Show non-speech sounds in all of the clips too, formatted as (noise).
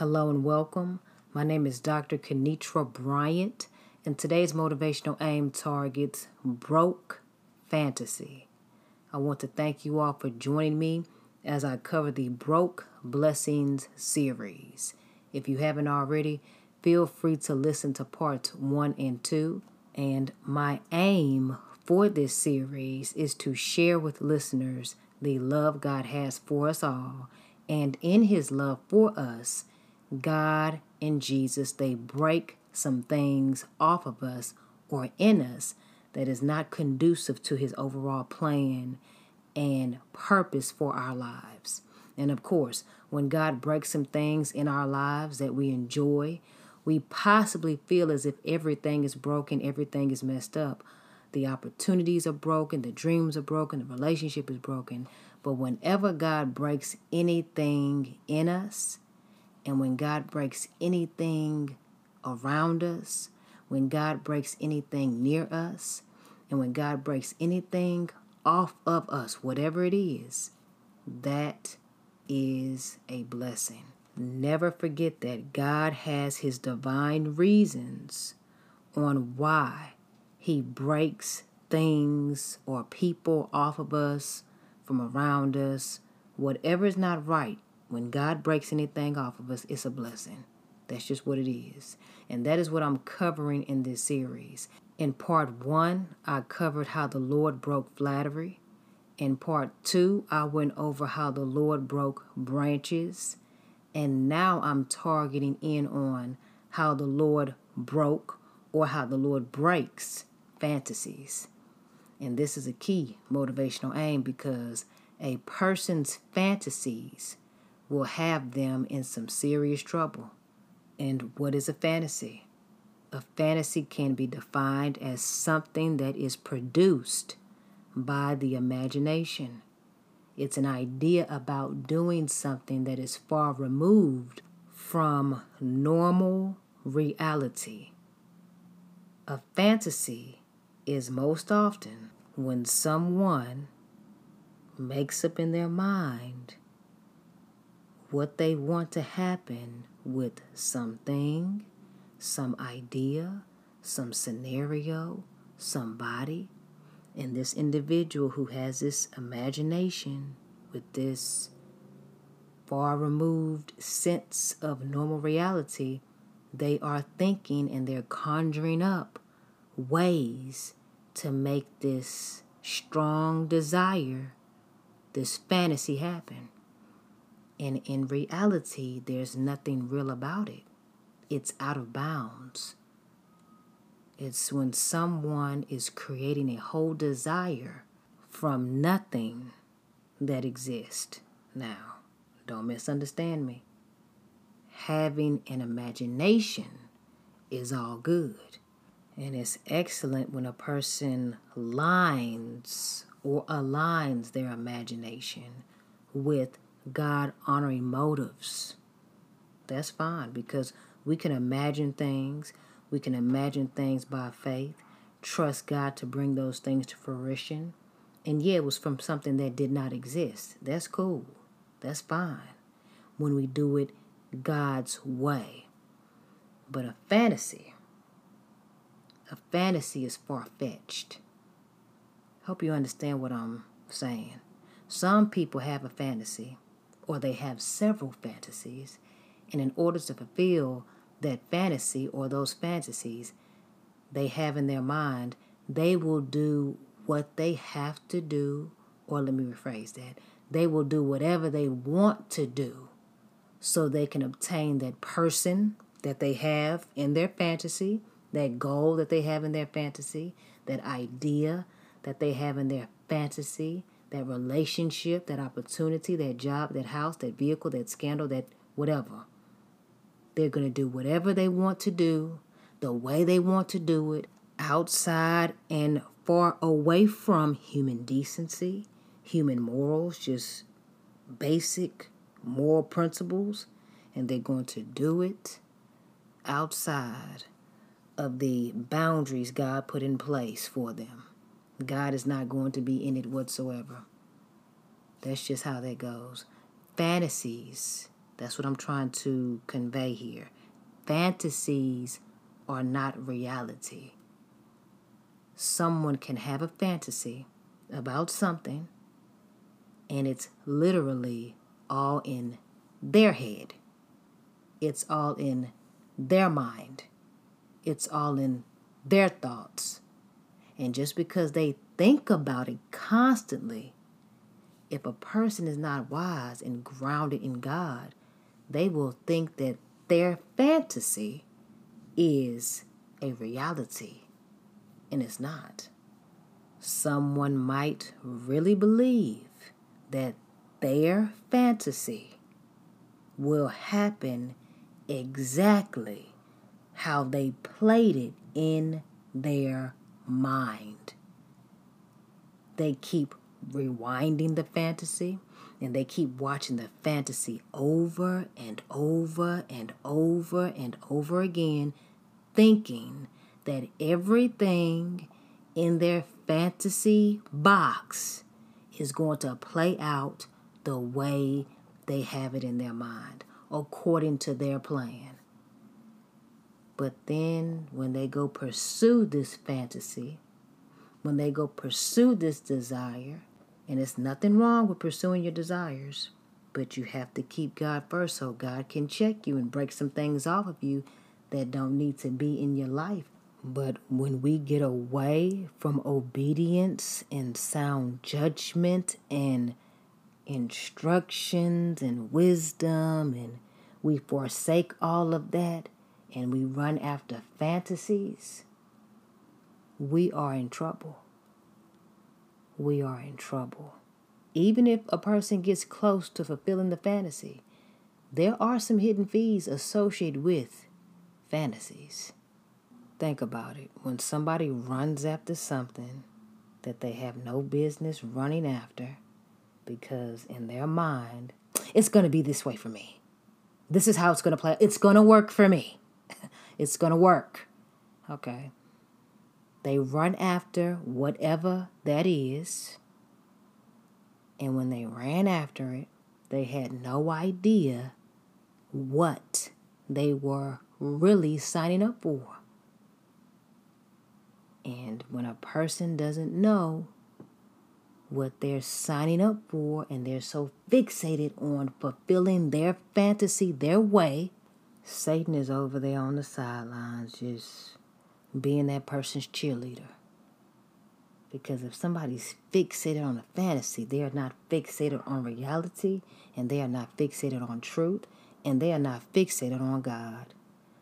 Hello and welcome. My name is Dr. Kenitra Bryant, and today's motivational aim targets broke fantasy. I want to thank you all for joining me as I cover the Broke Blessings series. If you haven't already, feel free to listen to parts one and two. And my aim for this series is to share with listeners the love God has for us all. And in His love for us, God and Jesus, they break some things off of us or in us that is not conducive to His overall plan and purpose for our lives. And of course, when God breaks some things in our lives that we enjoy, we possibly feel as if everything is broken, everything is messed up. The opportunities are broken, the dreams are broken, the relationship is broken. But whenever God breaks anything in us, and when God breaks anything around us, when God breaks anything near us, and when God breaks anything off of us, whatever it is, that is a blessing. Never forget that God has His divine reasons on why He breaks things or people off of us, from around us. Whatever is not right, when God breaks anything off of us, it's a blessing. That's just what it is. And that is what I'm covering in this series. In part one, I covered how the Lord broke flattery. In part two, I went over how the Lord broke branches. And now I'm targeting in on how the Lord broke or how the Lord breaks fantasies. And this is a key motivational aim because a person's fantasies will have them in some serious trouble. And what is a fantasy? A fantasy can be defined as something that is produced by the imagination. It's an idea about doing something that is far removed from normal reality. A fantasy is most often when someone makes up in their mind what they want to happen with something, some idea, some scenario, somebody. And this individual who has this imagination with this far removed sense of normal reality, they are thinking and they're conjuring up ways to make this strong desire, this fantasy happen. And in reality, there's nothing real about it. It's out of bounds. It's when someone is creating a whole desire from nothing that exists. Now, don't misunderstand me. Having an imagination is all good. And it's excellent when a person lines or aligns their imagination with God honoring motives. That's fine because we can imagine things. We can imagine things by faith, trust God to bring those things to fruition. And yeah, it was from something that did not exist. That's cool. That's fine when we do it God's way. But a fantasy, a fantasy is far fetched. Hope you understand what I'm saying. Some people have a fantasy or they have several fantasies. And in order to fulfill that fantasy or those fantasies they have in their mind, they will do what they have to do, or let me rephrase that they will do whatever they want to do so they can obtain that person that they have in their fantasy, that goal that they have in their fantasy, that idea that they have in their fantasy, that relationship, that opportunity, that job, that house, that vehicle, that scandal, that whatever. They're going to do whatever they want to do, the way they want to do it, outside and far away from human decency, human morals, just basic moral principles. And they're going to do it outside of the boundaries God put in place for them. God is not going to be in it whatsoever. That's just how that goes. Fantasies, That's what I'm trying to convey here. Fantasies are not reality. Someone can have a fantasy about something, and it's literally all in their head. It's all in their mind. It's all in their thoughts. And just because they think about it constantly, if a person is not wise and grounded in God, they will think that their fantasy is a reality, and it's not. Someone might really believe that their fantasy will happen exactly how they played it in their mind. They keep rewinding the fantasy and they keep watching the fantasy over and over and over and over again, thinking that everything in their fantasy box is going to play out the way they have it in their mind, according to their plan. But then when they go pursue this fantasy, when they go pursue this desire, and it's nothing wrong with pursuing your desires, but you have to keep God first so God can check you and break some things off of you that don't need to be in your life. But when we get away from obedience and sound judgment and instructions and wisdom and we forsake all of that and we run after fantasies, we are in trouble we are in trouble. Even if a person gets close to fulfilling the fantasy, there are some hidden fees associated with fantasies. Think about it. When somebody runs after something that they have no business running after, because in their mind, it's going to be this way for me. This is how it's going to play. It's going to work for me. It's going to work. Okay. They run after whatever that is. And when they ran after it, they had no idea what they were really signing up for. And when a person doesn't know what they're signing up for and they're so fixated on fulfilling their fantasy their way, Satan is over there on the sidelines just being that person's cheerleader. Because if somebody's fixated on a fantasy, they are not fixated on reality, and they are not fixated on truth, and they are not fixated on God.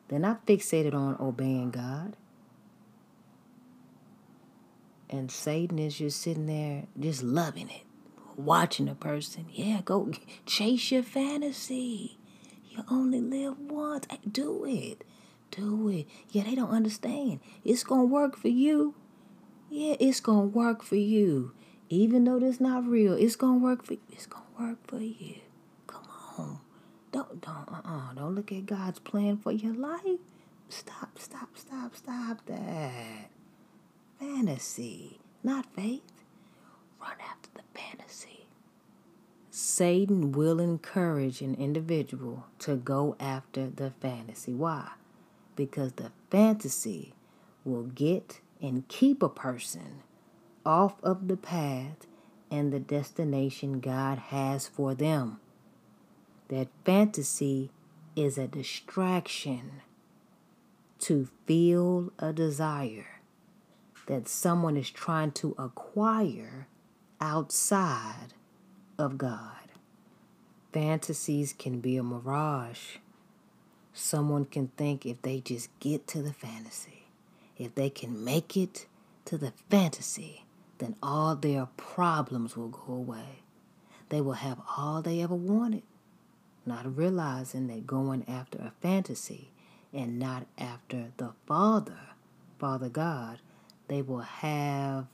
They're not fixated on obeying God. And Satan is just sitting there, just loving it, watching a person. Yeah, go (laughs) chase your fantasy. You only live once. Do it. Do it. Yeah, they don't understand. It's going to work for you. Yeah, it's going to work for you. Even though it's not real, it's going to work for you. It's going to work for you. Come on. Don't don't uh-uh. Don't look at God's plan for your life. Stop, stop, stop, stop that. Fantasy, not faith. Run after the fantasy. Satan will encourage an individual to go after the fantasy. Why? because the fantasy will get and keep a person off of the path and the destination God has for them. That fantasy is a distraction to feel a desire that someone is trying to acquire outside of God. Fantasies can be a mirage someone can think if they just get to the fantasy, if they can make it to the fantasy, then all their problems will go away. They will have all they ever wanted, not realizing that going after a fantasy and not after the Father, Father God, they will have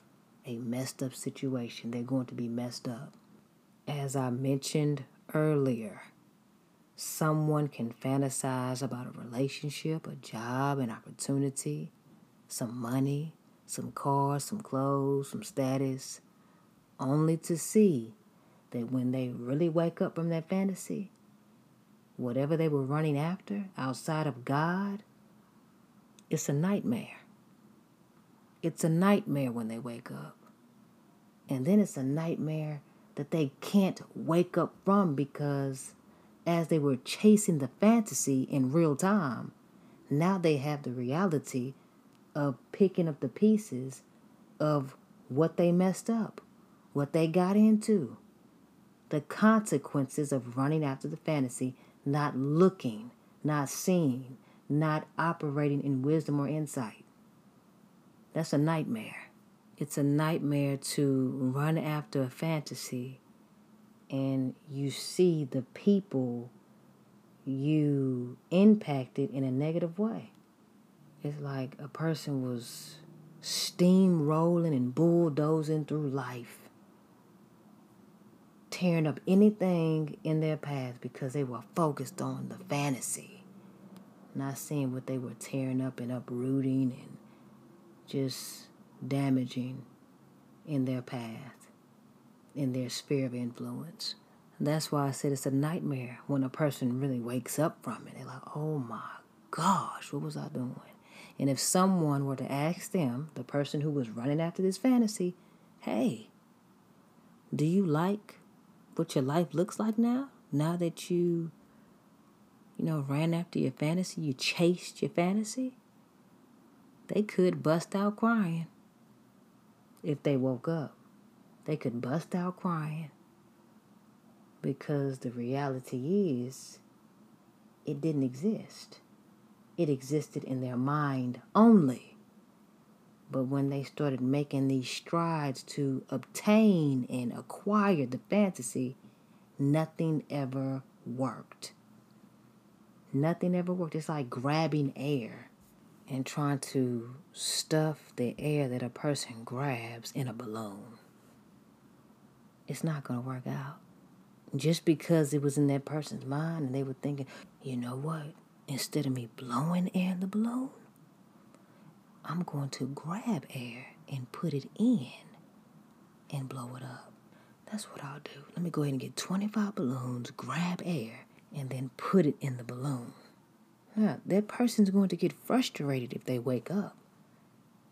a messed up situation. They're going to be messed up. As I mentioned earlier, Someone can fantasize about a relationship, a job, an opportunity, some money, some cars, some clothes, some status, only to see that when they really wake up from that fantasy, whatever they were running after outside of God, it's a nightmare. It's a nightmare when they wake up. And then it's a nightmare that they can't wake up from because as they were chasing the fantasy in real time, now they have the reality of picking up the pieces of what they messed up, what they got into, the consequences of running after the fantasy, not looking, not seeing, not operating in wisdom or insight. That's a nightmare. It's a nightmare to run after a fantasy and you see the people you impacted in a negative way. It's like a person was steamrolling and bulldozing through life, tearing up anything in their path because they were focused on the fantasy, not seeing what they were tearing up and uprooting and just damaging in their path, in their sphere of influence. That's why I said it's a nightmare when a person really wakes up from it. They're like, oh my gosh, what was I doing? And if someone were to ask them, the person who was running after this fantasy, hey, do you like what your life looks like now? Now that you, you know, ran after your fantasy, you chased your fantasy? They could bust out crying if they woke up. They could bust out crying because the reality is it didn't exist. It existed in their mind only. But when they started making these strides to obtain and acquire the fantasy, nothing ever worked. Nothing ever worked. It's like grabbing air and trying to stuff the air that a person grabs in a balloon. It's not going to work out. Just because it was in that person's mind and they were thinking, you know what? Instead of me blowing air in the balloon, I'm going to grab air and put it in and blow it up. That's what I'll do. Let me go ahead and get 25 balloons, grab air, and then put it in the balloon. Now, that person's going to get frustrated if they wake up.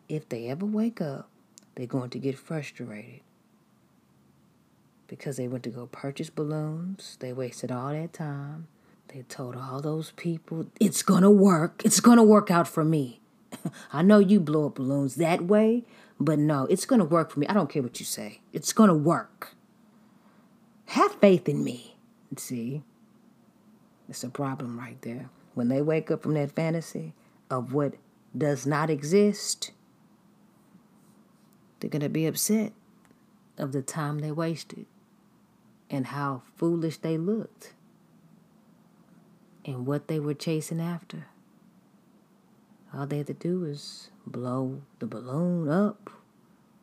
If they ever wake up, they're going to get frustrated because they went to go purchase balloons. They wasted all that time. They told all those people, it's going to work. It's going to work out for me. (laughs) I know you blow up balloons that way, but no, it's going to work for me. I don't care what you say. It's going to work. Have faith in me. See? It's a problem right there when they wake up from that fantasy of what does not exist, they're going to be upset of the time they wasted and how foolish they looked and what they were chasing after. All they had to do was blow the balloon up,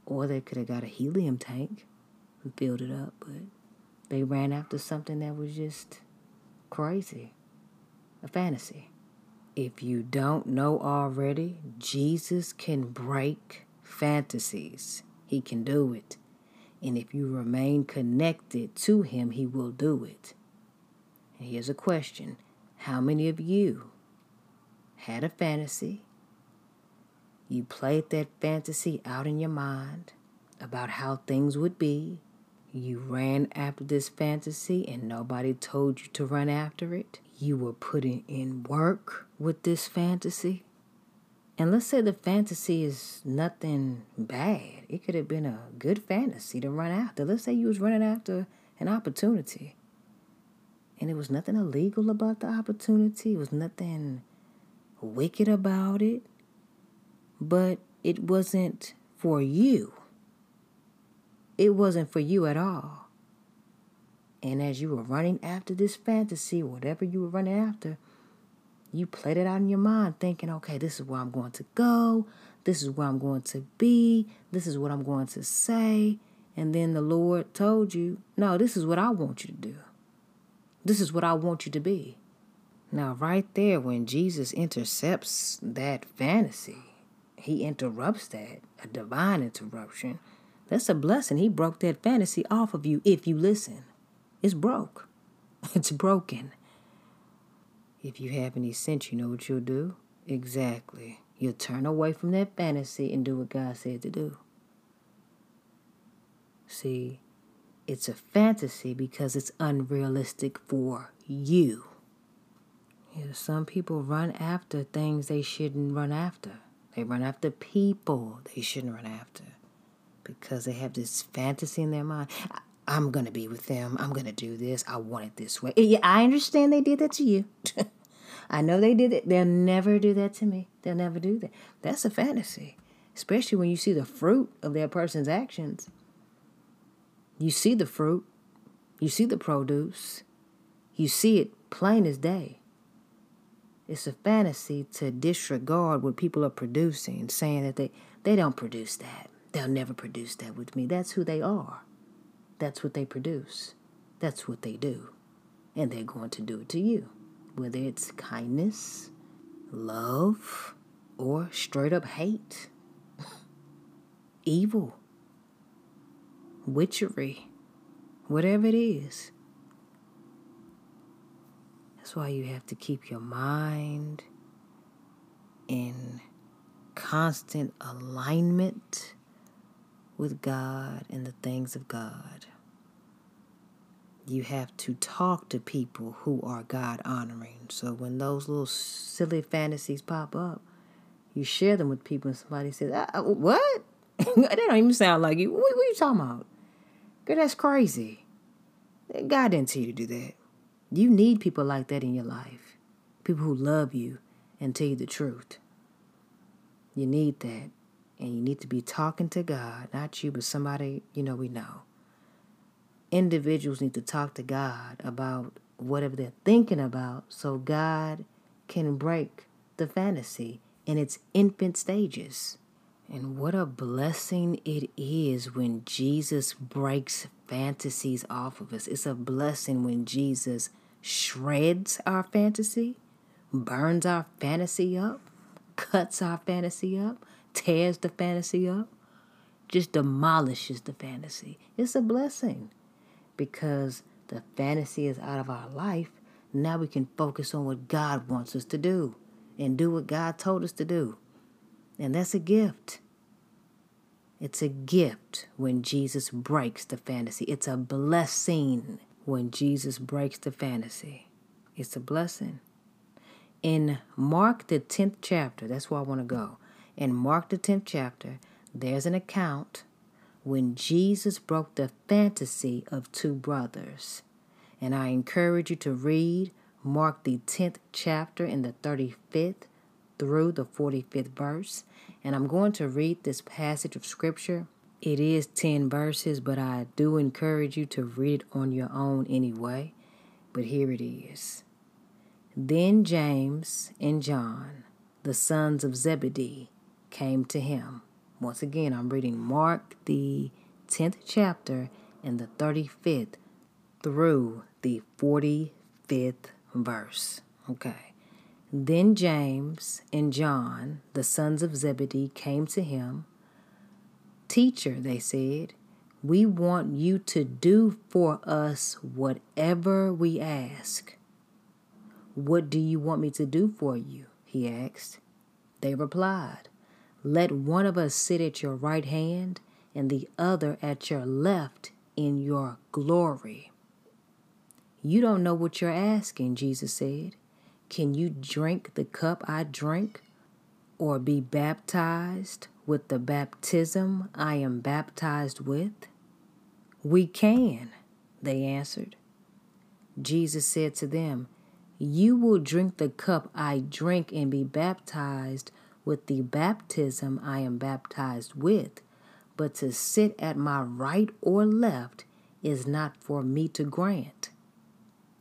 or they could have got a helium tank and filled it up, but they ran after something that was just crazy a fantasy. If you don't know already, Jesus can break fantasies. He can do it. And if you remain connected to Him, He will do it. And here's a question How many of you had a fantasy? You played that fantasy out in your mind about how things would be. You ran after this fantasy and nobody told you to run after it you were putting in work with this fantasy. And let's say the fantasy is nothing bad. It could have been a good fantasy to run after. Let's say you was running after an opportunity. And it was nothing illegal about the opportunity. It was nothing wicked about it. But it wasn't for you. It wasn't for you at all. And as you were running after this fantasy, whatever you were running after, you played it out in your mind, thinking, okay, this is where I'm going to go. This is where I'm going to be. This is what I'm going to say. And then the Lord told you, no, this is what I want you to do. This is what I want you to be. Now, right there, when Jesus intercepts that fantasy, he interrupts that, a divine interruption. That's a blessing. He broke that fantasy off of you if you listen. It's broke. (laughs) It's broken. If you have any sense, you know what you'll do? Exactly. You'll turn away from that fantasy and do what God said to do. See, it's a fantasy because it's unrealistic for you. Yeah, some people run after things they shouldn't run after. They run after people they shouldn't run after because they have this fantasy in their mind. I'm to be with them. I'm to do this. I want it this way. Yeah, I understand they did that to you. (laughs) I know they did it. They'll never do that to me. They'll never do that. That's a fantasy, especially when you see the fruit of that person's actions. You see the fruit, you see the produce, you see it plain as day. It's a fantasy to disregard what people are producing, saying that they, they don't produce that. They'll never produce that with me. That's who they are. That's what they produce. That's what they do. And they're going to do it to you whether it's kindness, love, or straight up hate, (laughs) evil, witchery, whatever it is. That's why you have to keep your mind in constant alignment with God and the things of God you have to talk to people who are God honoring. So when those little silly fantasies pop up, you share them with people, and somebody says, ah, uh, "What? (laughs) that don't even sound like you. What, what are you talking about? Girl, that's crazy. God didn't tell you to do that. You need people like that in your life. People who love you and tell you the truth. You need that. And you need to be talking to God, not you, but somebody you know we know individuals need to talk to God about whatever they're thinking about so God can break the fantasy in its infant stages. And what a blessing it is when Jesus breaks fantasies off of us. It's a blessing when Jesus shreds our fantasy, burns our fantasy up, cuts our fantasy up, tears the fantasy up, just demolishes the fantasy. It's a blessing because the fantasy is out of our life. Now we can focus on what God wants us to do and do what God told us to do. And that's a gift. It's a gift when Jesus breaks the fantasy. It's a blessing when Jesus breaks the fantasy. It's a blessing. In Mark, the 10th chapter, that's where I want to go. In Mark, the 10th chapter, there's an account when Jesus broke the fantasy of two brothers. And I encourage you to read Mark the 10th chapter in the 35th through the 45th verse. And I'm going to read this passage of scripture. It is 10 verses, but I do encourage you to read it on your own anyway. But here it is. Then James and John, the sons of Zebedee, came to him once again, I'm reading Mark, the 10th chapter, and the 35th through the 45th verse. Okay. Then James and John, the sons of Zebedee, came to him. Teacher, they said, we want you to do for us whatever we ask. What do you want me to do for you? He asked. They replied, let one of us sit at your right hand and the other at your left in your glory. You don't know what you're asking, Jesus said. Can you drink the cup I drink or be baptized with the baptism I am baptized with? We can, they answered. Jesus said to them, You will drink the cup I drink and be baptized with the baptism I am baptized with, but to sit at my right or left is not for me to grant.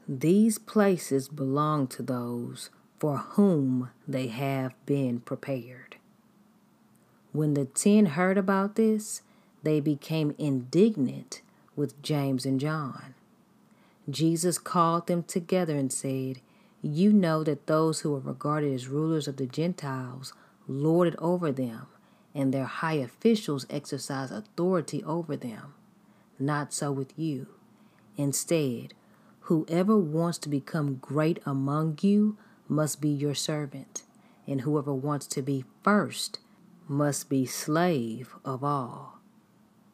These places belong to those for whom they have been prepared. When the ten heard about this, they became indignant with James and John. Jesus called them together and said, You know that those who are regarded as rulers of the Gentiles lord it over them, and their high officials exercise authority over them. Not so with you. Instead, whoever wants to become great among you must be your servant, and whoever wants to be first must be slave of all.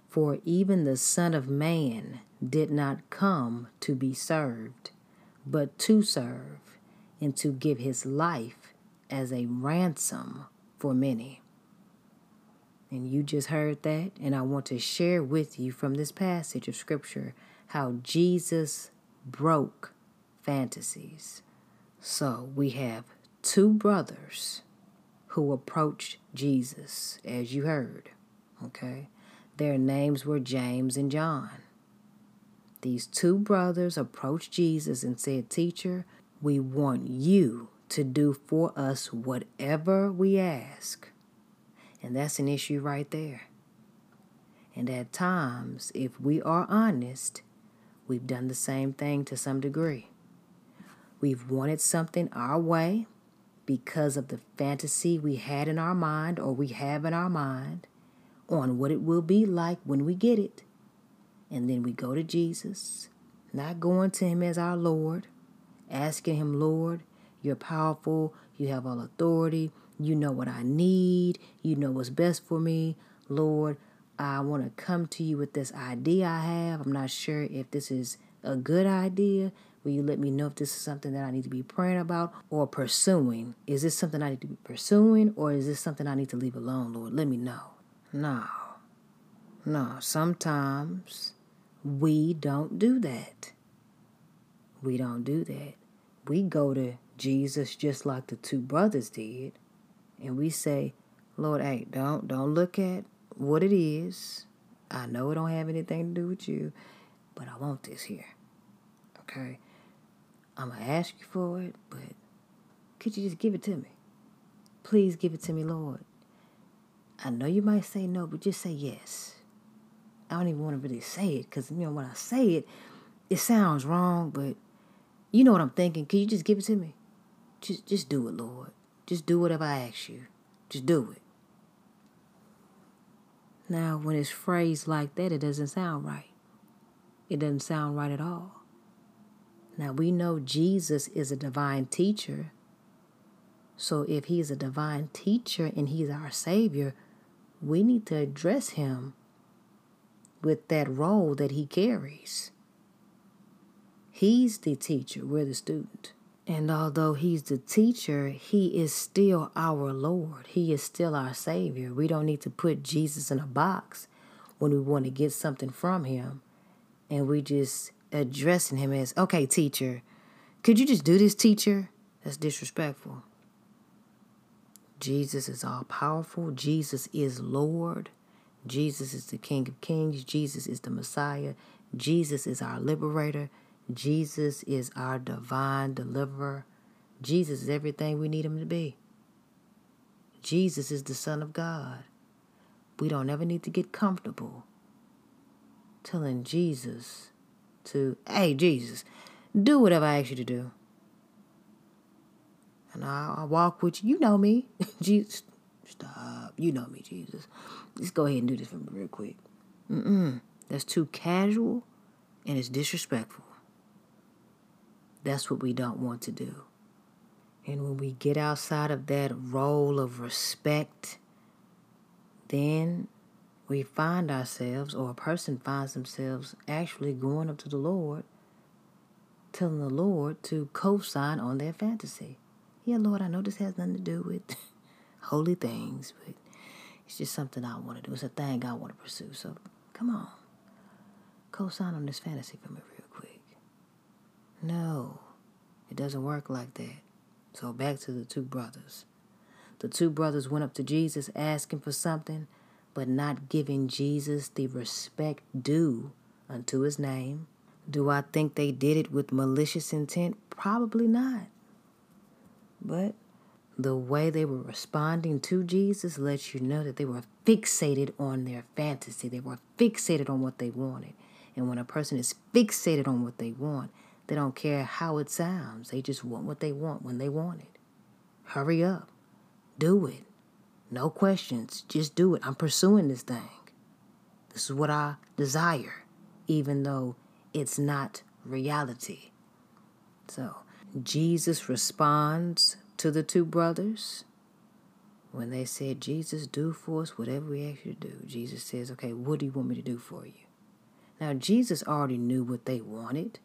For even the Son of Man did not come to be served, but to serve, and to give his life as a ransom for many. And you just heard that, and I want to share with you from this passage of Scripture how Jesus broke fantasies. So we have two brothers who approached Jesus, as you heard. Okay? Their names were James and John. These two brothers approached Jesus and said, Teacher, we want you to do for us whatever we ask. And that's an issue right there. And at times, if we are honest, we've done the same thing to some degree. We've wanted something our way because of the fantasy we had in our mind or we have in our mind on what it will be like when we get it. And then we go to Jesus, not going to Him as our Lord, asking Him, Lord, you're powerful, you have all authority, you know what I need, you know what's best for me. Lord, I want to come to you with this idea I have. I'm not sure if this is a good idea. Will you let me know if this is something that I need to be praying about or pursuing? Is this something I need to be pursuing or is this something I need to leave alone, Lord? Let me know. No. No. Sometimes we don't do that. We don't do that. We go to Jesus just like the two brothers did and we say, Lord, hey, don't don't look at what it is. I know it don't have anything to do with you, but I want this here. Okay? I'm gonna ask you for it, but could you just give it to me? Please give it to me, Lord. I know you might say no, but just say yes. I don't even want to really say it because you know when I say it, it sounds wrong, but you know what I'm thinking. Can you just give it to me? Just just do it, Lord. Just do whatever I ask you. Just do it. Now, when it's phrased like that, it doesn't sound right. It doesn't sound right at all. Now, we know Jesus is a divine teacher. So, if he's a divine teacher and he's our Savior, we need to address him with that role that he carries. He's the teacher, we're the student. And although He's the teacher, He is still our Lord. He is still our Savior. We don't need to put Jesus in a box when we want to get something from Him. And we just addressing Him as, okay, teacher, could you just do this, teacher? That's disrespectful. Jesus is all powerful. Jesus is Lord. Jesus is the King of Kings. Jesus is the Messiah. Jesus is our liberator. Jesus is our divine deliverer. Jesus is everything we need him to be. Jesus is the Son of God. We don't ever need to get comfortable telling Jesus to, hey, Jesus, do whatever I ask you to do. And I'll, walk with you. You know me. (laughs) Jesus, stop. You know me, Jesus. Just go ahead and do this for me real quick. Mm-mm. That's too casual and it's disrespectful. That's what we don't want to do. And when we get outside of that role of respect, then we find ourselves, or a person finds themselves actually going up to the Lord, telling the Lord to co sign on their fantasy. Yeah, Lord, I know this has nothing to do with (laughs) holy things, but it's just something I want to do. It's a thing I want to pursue. So come on, co sign on this fantasy for me no, it doesn't work like that. So back to the two brothers. The two brothers went up to Jesus asking for something, but not giving Jesus the respect due unto his name. Do I think they did it with malicious intent? Probably not. But the way they were responding to Jesus lets you know that they were fixated on their fantasy. They were fixated on what they wanted. And when a person is fixated on what they want, they don't care how it sounds. They just want what they want when they want it. Hurry up. Do it. No questions. Just do it. I'm pursuing this thing. This is what I desire, even though it's not reality. So, Jesus responds to the two brothers when they said, Jesus, do for us whatever we ask you to do. Jesus says, Okay, what do you want me to do for you? Now, Jesus already knew what they wanted,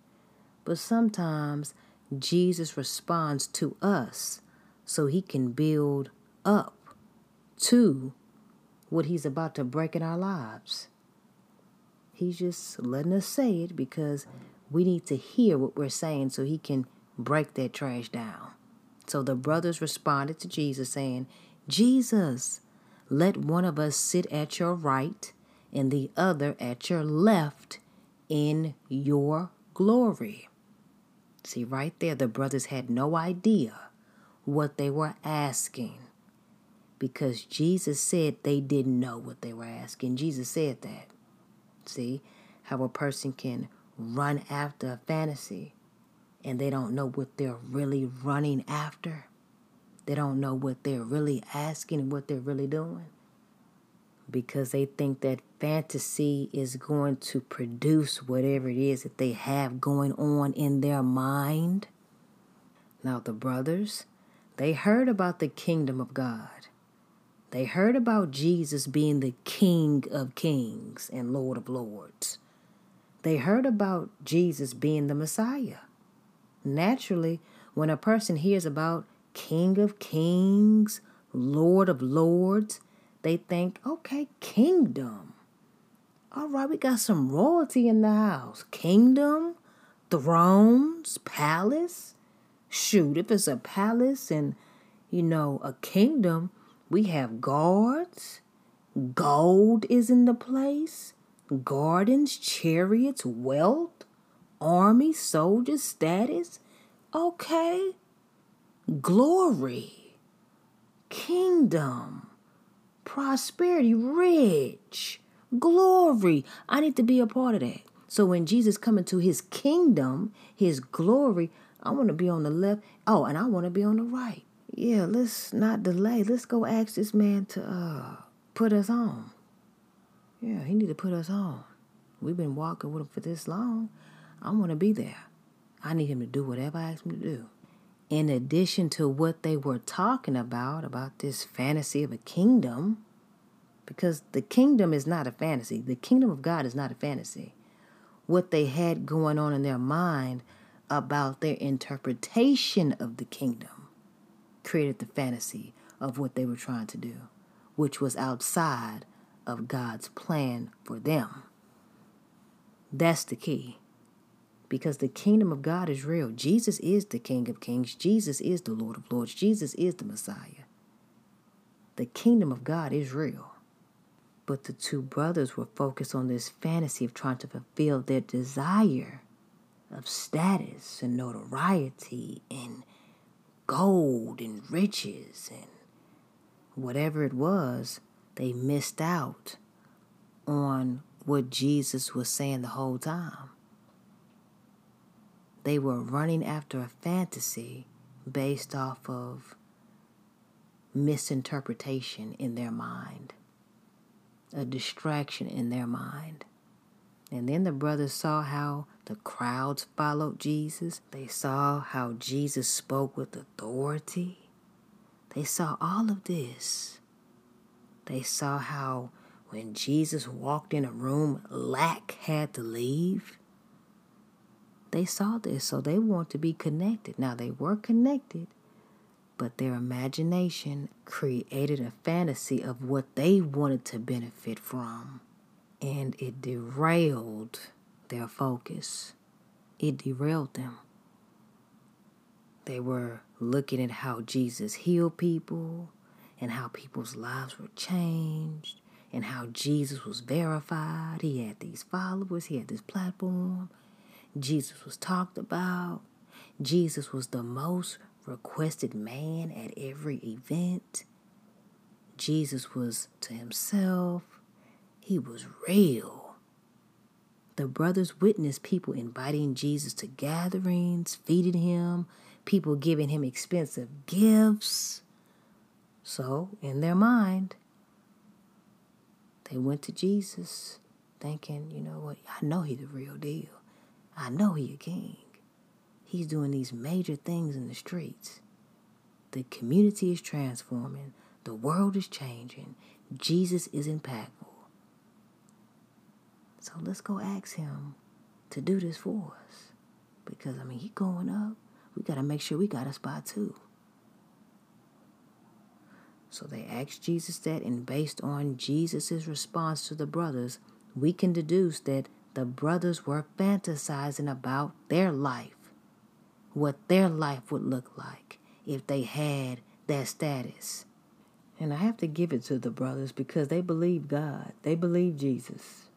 but sometimes Jesus responds to us so he can build up to what he's about to break in our lives. He's just letting us say it because we need to hear what we're saying so he can break that trash down. So the brothers responded to Jesus, saying, Jesus, let one of us sit at your right and the other at your left in your glory. See, right there, the brothers had no idea what they were asking because Jesus said they didn't know what they were asking. Jesus said that. See how a person can run after a fantasy and they don't know what they're really running after. They don't know what they're really asking and what they're really doing because they think that fantasy is going to produce whatever it is that they have going on in their mind. Now, the brothers, they heard about the kingdom of God. They heard about Jesus being the King of kings and Lord of lords. They heard about Jesus being the Messiah. Naturally, when a person hears about King of kings, Lord of lords, they think, okay, kingdom. All right, we got some royalty in the house. Kingdom, thrones, palace. Shoot, if it's a palace and, you know, a kingdom, we have guards. Gold is in the place. Gardens, chariots, wealth, army, soldiers, status. Okay. Glory. Kingdom. Prosperity. Rich. Glory. I need to be a part of that. So when Jesus come into his kingdom, his glory, I want to be on the left. Oh, and I want to be on the right yeah, let's not delay. Let's go ask this man to uh, put us on. Yeah, he need to put us on. We've been walking with him for this long. I want to be there. I need him to do whatever I ask him to do. In addition to what they were talking about, about this fantasy of a kingdom, because the kingdom is not a fantasy. The kingdom of God is not a fantasy. What they had going on in their mind about their interpretation of the kingdom created the fantasy of what they were trying to do, which was outside of God's plan for them. That's the key. Because the kingdom of God is real. Jesus is the King of Kings. Jesus is the Lord of Lords. Jesus is the Messiah. The kingdom of God is real. But the two brothers were focused on this fantasy of trying to fulfill their desire of status and notoriety and gold and riches and whatever it was, they missed out on what Jesus was saying the whole time. They were running after a fantasy based off of misinterpretation in their mind, a distraction in their mind. And then the brothers saw how the crowds followed Jesus. They saw how Jesus spoke with authority. They saw all of this. They saw how when Jesus walked in a room, lack had to leave. They saw this, so they want to be connected. Now, they were connected, but their imagination created a fantasy of what they wanted to benefit from and it derailed their focus. It derailed them. They were looking at how Jesus healed people and how people's lives were changed and how Jesus was verified. He had these followers, he had this platform. Jesus was talked about. Jesus was the most requested man at every event. Jesus was to himself he was real. The brothers witnessed people inviting Jesus to gatherings, feeding him, people giving him expensive gifts. So, in their mind, they went to Jesus thinking, you know what, I know he's the real deal. I know he a king. He's doing these major things in the streets. The community is transforming, the world is changing, Jesus is impactful. So let's go ask him to do this for us. Because I mean he going up. We gotta make sure we got a spot too. So they asked Jesus that, and based on Jesus' response to the brothers, we can deduce that the brothers were fantasizing about their life, what their life would look like if they had that status. And I have to give it to the brothers because they believed God, they believed Jesus.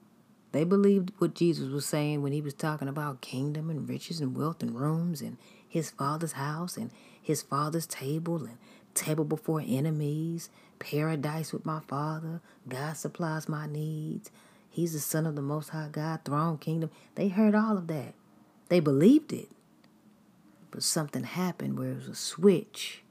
They believed what Jesus was saying when he was talking about kingdom and riches and wealth and rooms and his father's house and his father's table and table before enemies, paradise with my father, God supplies my needs. He's the son of the most high God, throne, kingdom. They heard all of that. They believed it. But something happened where it was a switch,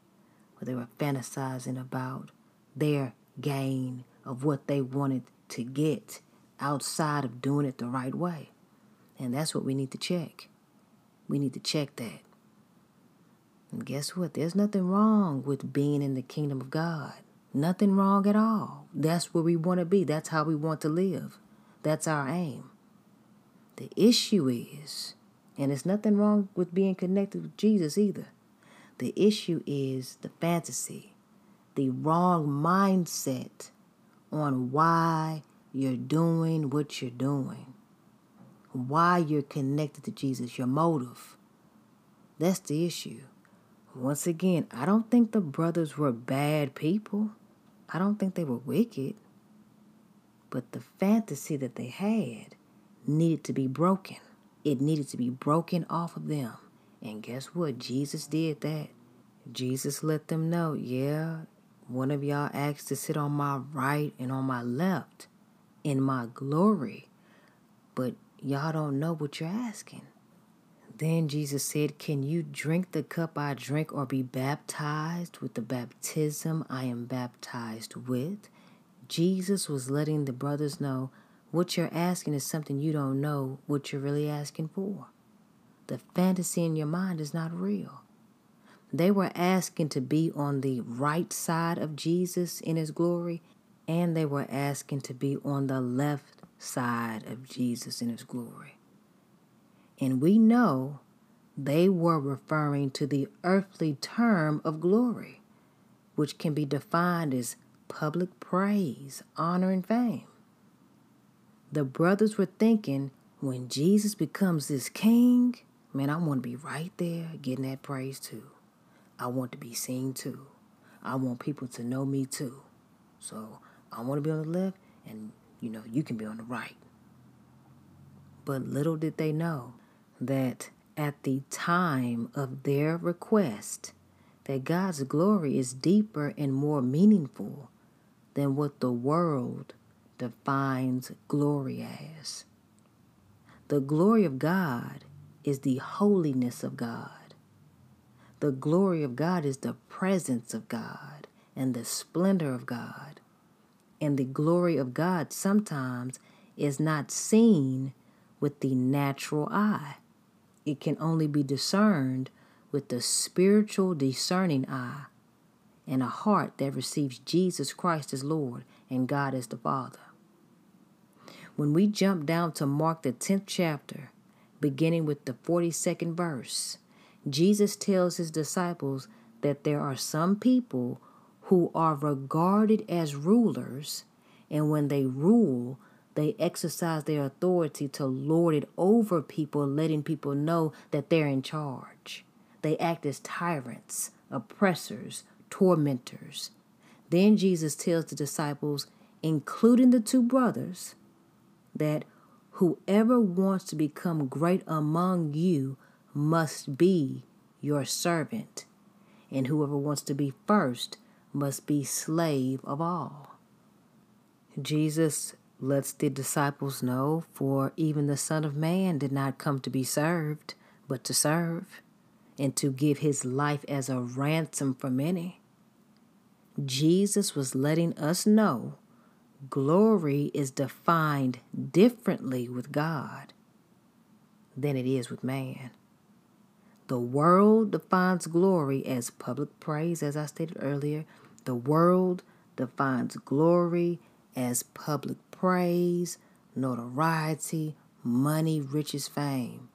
where they were fantasizing about their gain of what they wanted to get outside of doing it the right way. And that's what we need to check. We need to check that. And guess what? There's nothing wrong with being in the kingdom of God. Nothing wrong at all. That's where we want to be. That's how we want to live. That's our aim. The issue is, and it's nothing wrong with being connected with Jesus either. The issue is the fantasy, the wrong mindset on why you're doing what you're doing, why you're connected to Jesus, your motive. That's the issue. Once again, I don't think the brothers were bad people. I don't think they were wicked. But the fantasy that they had needed to be broken. It needed to be broken off of them. And guess what? Jesus did that. Jesus let them know, yeah, one of y'all asked to sit on my right and on my left in my glory. But y'all don't know what you're asking. Then Jesus said, Can you drink the cup I drink or be baptized with the baptism I am baptized with? Jesus was letting the brothers know what you're asking is something you don't know what you're really asking for. The fantasy in your mind is not real. They were asking to be on the right side of Jesus in his glory, and they were asking to be on the left side of Jesus in his glory. And we know they were referring to the earthly term of glory, which can be defined as public praise, honor, and fame. The brothers were thinking when Jesus becomes this king, man, I want to be right there getting that praise too. I want to be seen too. I want people to know me too. So I want to be on the left, and you know, you can be on the right. But little did they know that at the time of their request, that God's glory is deeper and more meaningful than what the world defines glory as. The glory of God is the holiness of God. The glory of God is the presence of God and the splendor of God. And the glory of God sometimes is not seen with the natural eye it can only be discerned with the spiritual discerning eye and a heart that receives Jesus Christ as Lord and God as the Father. When we jump down to Mark the 10th chapter, beginning with the 42nd verse, Jesus tells his disciples that there are some people who are regarded as rulers, and when they rule, they exercise their authority to lord it over people, letting people know that they're in charge. They act as tyrants, oppressors, tormentors. Then Jesus tells the disciples, including the two brothers, that whoever wants to become great among you must be your servant, and whoever wants to be first must be slave of all. Jesus lets the disciples know, for even the Son of Man did not come to be served, but to serve, and to give his life as a ransom for many. Jesus was letting us know glory is defined differently with God than it is with man. The world defines glory as public praise, as I stated earlier. The world defines glory as public praise, notoriety, money, riches, fame.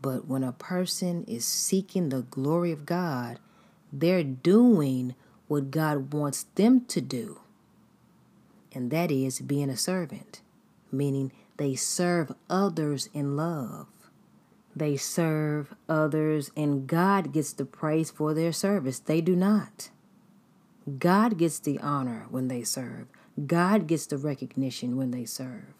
But when a person is seeking the glory of God, they're doing what God wants them to do. And that is being a servant, meaning they serve others in love. They serve others, and God gets the praise for their service. They do not. God gets the honor when they serve. God gets the recognition when they serve.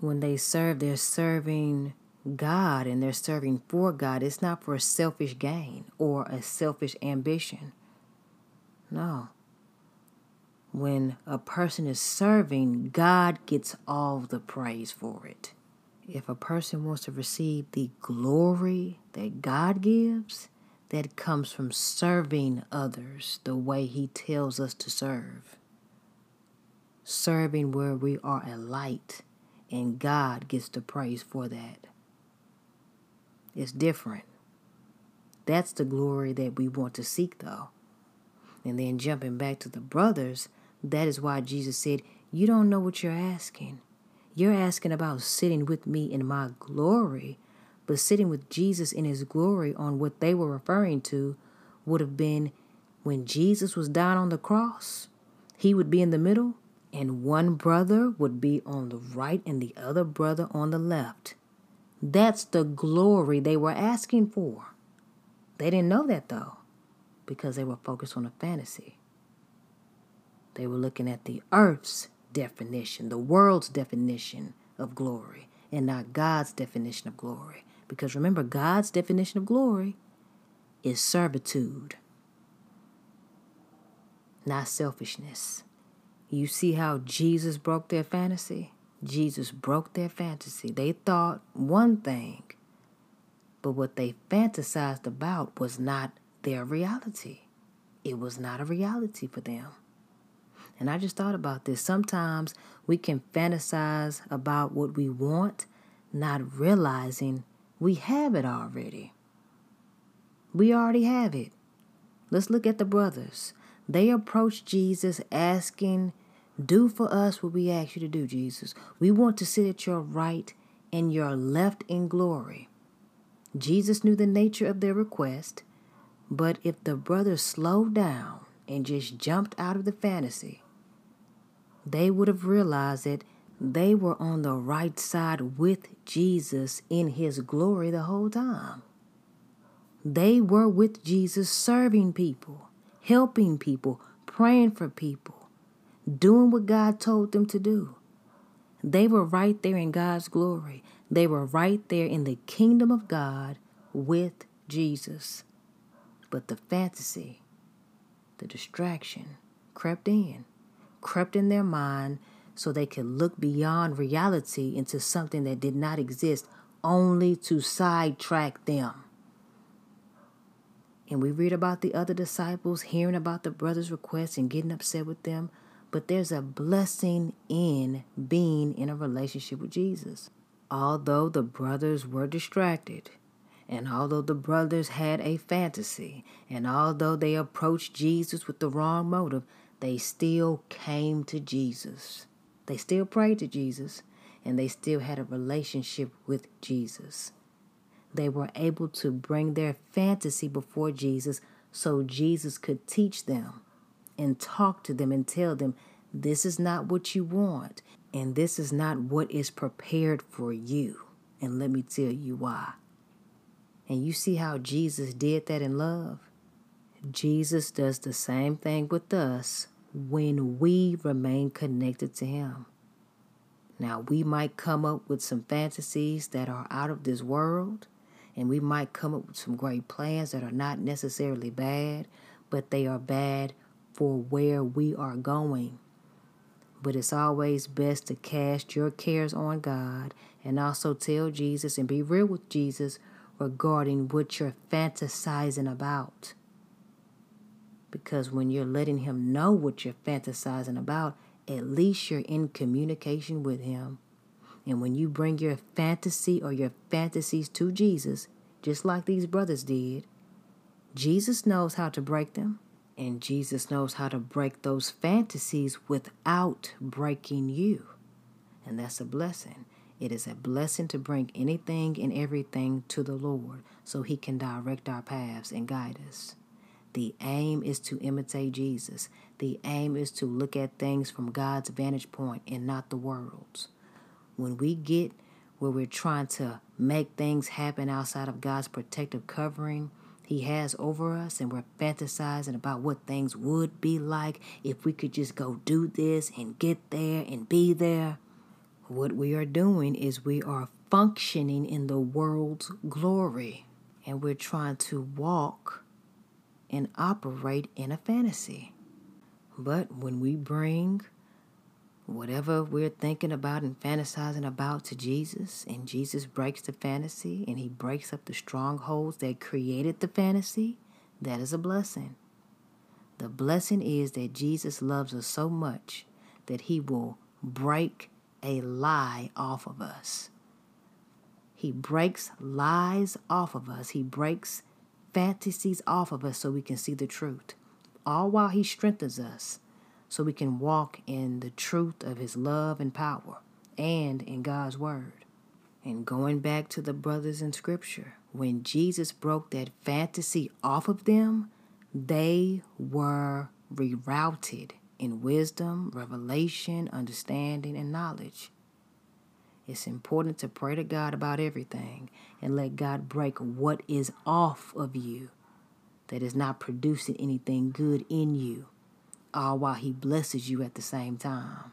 When they serve, they're serving God and they're serving for God. It's not for selfish gain or a selfish ambition. No. When a person is serving, God gets all the praise for it. If a person wants to receive the glory that God gives, that comes from serving others the way He tells us to serve. Serving where we are a light, and God gets the praise for that. It's different. That's the glory that we want to seek, though. And then jumping back to the brothers, that is why Jesus said, You don't know what you're asking. You're asking about sitting with me in my glory, but sitting with Jesus in his glory on what they were referring to would have been when Jesus was down on the cross, he would be in the middle, and one brother would be on the right and the other brother on the left. That's the glory they were asking for. They didn't know that though, because they were focused on a fantasy. They were looking at the earth's definition, the world's definition of glory, and not God's definition of glory. Because remember, God's definition of glory is servitude, not selfishness. You see how Jesus broke their fantasy? Jesus broke their fantasy. They thought one thing, but what they fantasized about was not their reality. It was not a reality for them. And I just thought about this. Sometimes we can fantasize about what we want, not realizing we have it already. We already have it. Let's look at the brothers. They approached Jesus asking do for us what we ask you to do, Jesus. We want to sit at your right and your left in glory. Jesus knew the nature of their request, but if the brothers slowed down and just jumped out of the fantasy, they would have realized that they were on the right side with Jesus in his glory the whole time. They were with Jesus serving people, helping people, praying for people doing what God told them to do. They were right there in God's glory. They were right there in the kingdom of God with Jesus. But the fantasy, the distraction crept in, crept in their mind so they could look beyond reality into something that did not exist, only to sidetrack them. And we read about the other disciples hearing about the brothers' requests and getting upset with them. But there's a blessing in being in a relationship with Jesus. Although the brothers were distracted, and although the brothers had a fantasy, and although they approached Jesus with the wrong motive, they still came to Jesus. They still prayed to Jesus, and they still had a relationship with Jesus. They were able to bring their fantasy before Jesus so Jesus could teach them and talk to them and tell them this is not what you want and this is not what is prepared for you. And let me tell you why. And you see how Jesus did that in love? Jesus does the same thing with us when we remain connected to Him. Now, we might come up with some fantasies that are out of this world, and we might come up with some great plans that are not necessarily bad, but they are bad for where we are going. But it's always best to cast your cares on God and also tell Jesus and be real with Jesus regarding what you're fantasizing about. Because when you're letting Him know what you're fantasizing about, at least you're in communication with Him. And when you bring your fantasy or your fantasies to Jesus, just like these brothers did. Jesus knows how to break them, and Jesus knows how to break those fantasies without breaking you. And that's a blessing. It is a blessing to bring anything and everything to the Lord so He can direct our paths and guide us. The aim is to imitate Jesus. The aim is to look at things from God's vantage point and not the world's. When we get where we're trying to make things happen outside of God's protective covering He has over us, and we're fantasizing about what things would be like if we could just go do this and get there and be there. What we are doing is we are functioning in the world's glory, and we're trying to walk and operate in a fantasy. But when we bring whatever we're thinking about and fantasizing about to Jesus, and Jesus breaks the fantasy and he breaks up the strongholds that created the fantasy, that is a blessing. The blessing is that Jesus loves us so much that he will break a lie off of us. He breaks lies off of us. He breaks fantasies off of us so we can see the truth. All while he strengthens us so we can walk in the truth of His love and power and in God's Word. And going back to the brothers in Scripture, when Jesus broke that fantasy off of them, they were rerouted in wisdom, revelation, understanding, and knowledge. It's important to pray to God about everything and let God break what is off of you that is not producing anything good in you all while He blesses you at the same time.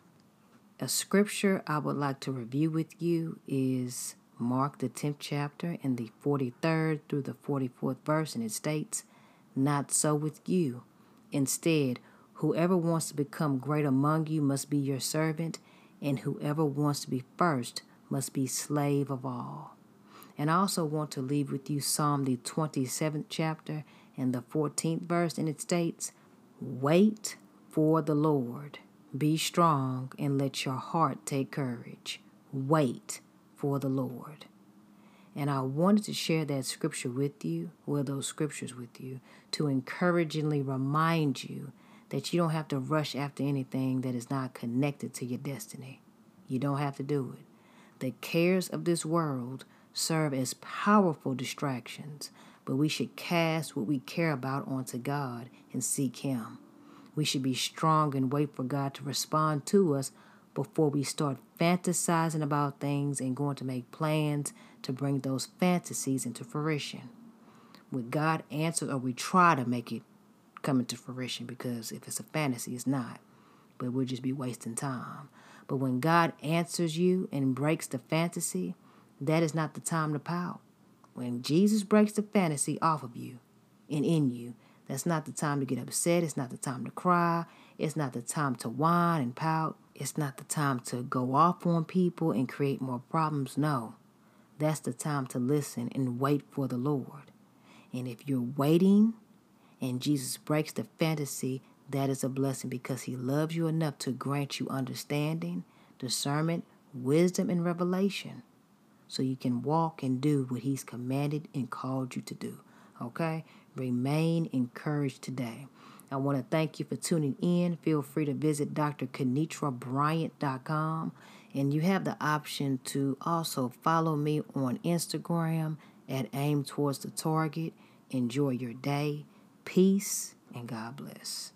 A scripture I would like to review with you is Mark, the 10th chapter, in the 43rd through the 44th verse, and it states, Not so with you. Instead, whoever wants to become great among you must be your servant, and whoever wants to be first must be slave of all. And I also want to leave with you Psalm, the 27th chapter, and the 14th verse, and it states, Wait for the Lord. Be strong and let your heart take courage. Wait for the Lord. And I wanted to share that scripture with you, or those scriptures with you, to encouragingly remind you that you don't have to rush after anything that is not connected to your destiny. You don't have to do it. The cares of this world serve as powerful distractions, but we should cast what we care about onto God and seek Him. We should be strong and wait for God to respond to us before we start fantasizing about things and going to make plans to bring those fantasies into fruition. When God answers, or we try to make it come into fruition, because if it's a fantasy, it's not. But we'll just be wasting time. But when God answers you and breaks the fantasy, that is not the time to pout. When Jesus breaks the fantasy off of you and in you, that's not the time to get upset. It's not the time to cry. It's not the time to whine and pout. It's not the time to go off on people and create more problems. No. That's the time to listen and wait for the Lord. And if you're waiting and Jesus breaks the fantasy, that is a blessing because he loves you enough to grant you understanding, discernment, wisdom, and revelation so you can walk and do what he's commanded and called you to do. Okay? Remain encouraged today. I want to thank you for tuning in. Feel free to visit drkanitrabryant.com. And you have the option to also follow me on Instagram at Aim Towards the Target. Enjoy your day. Peace and God bless.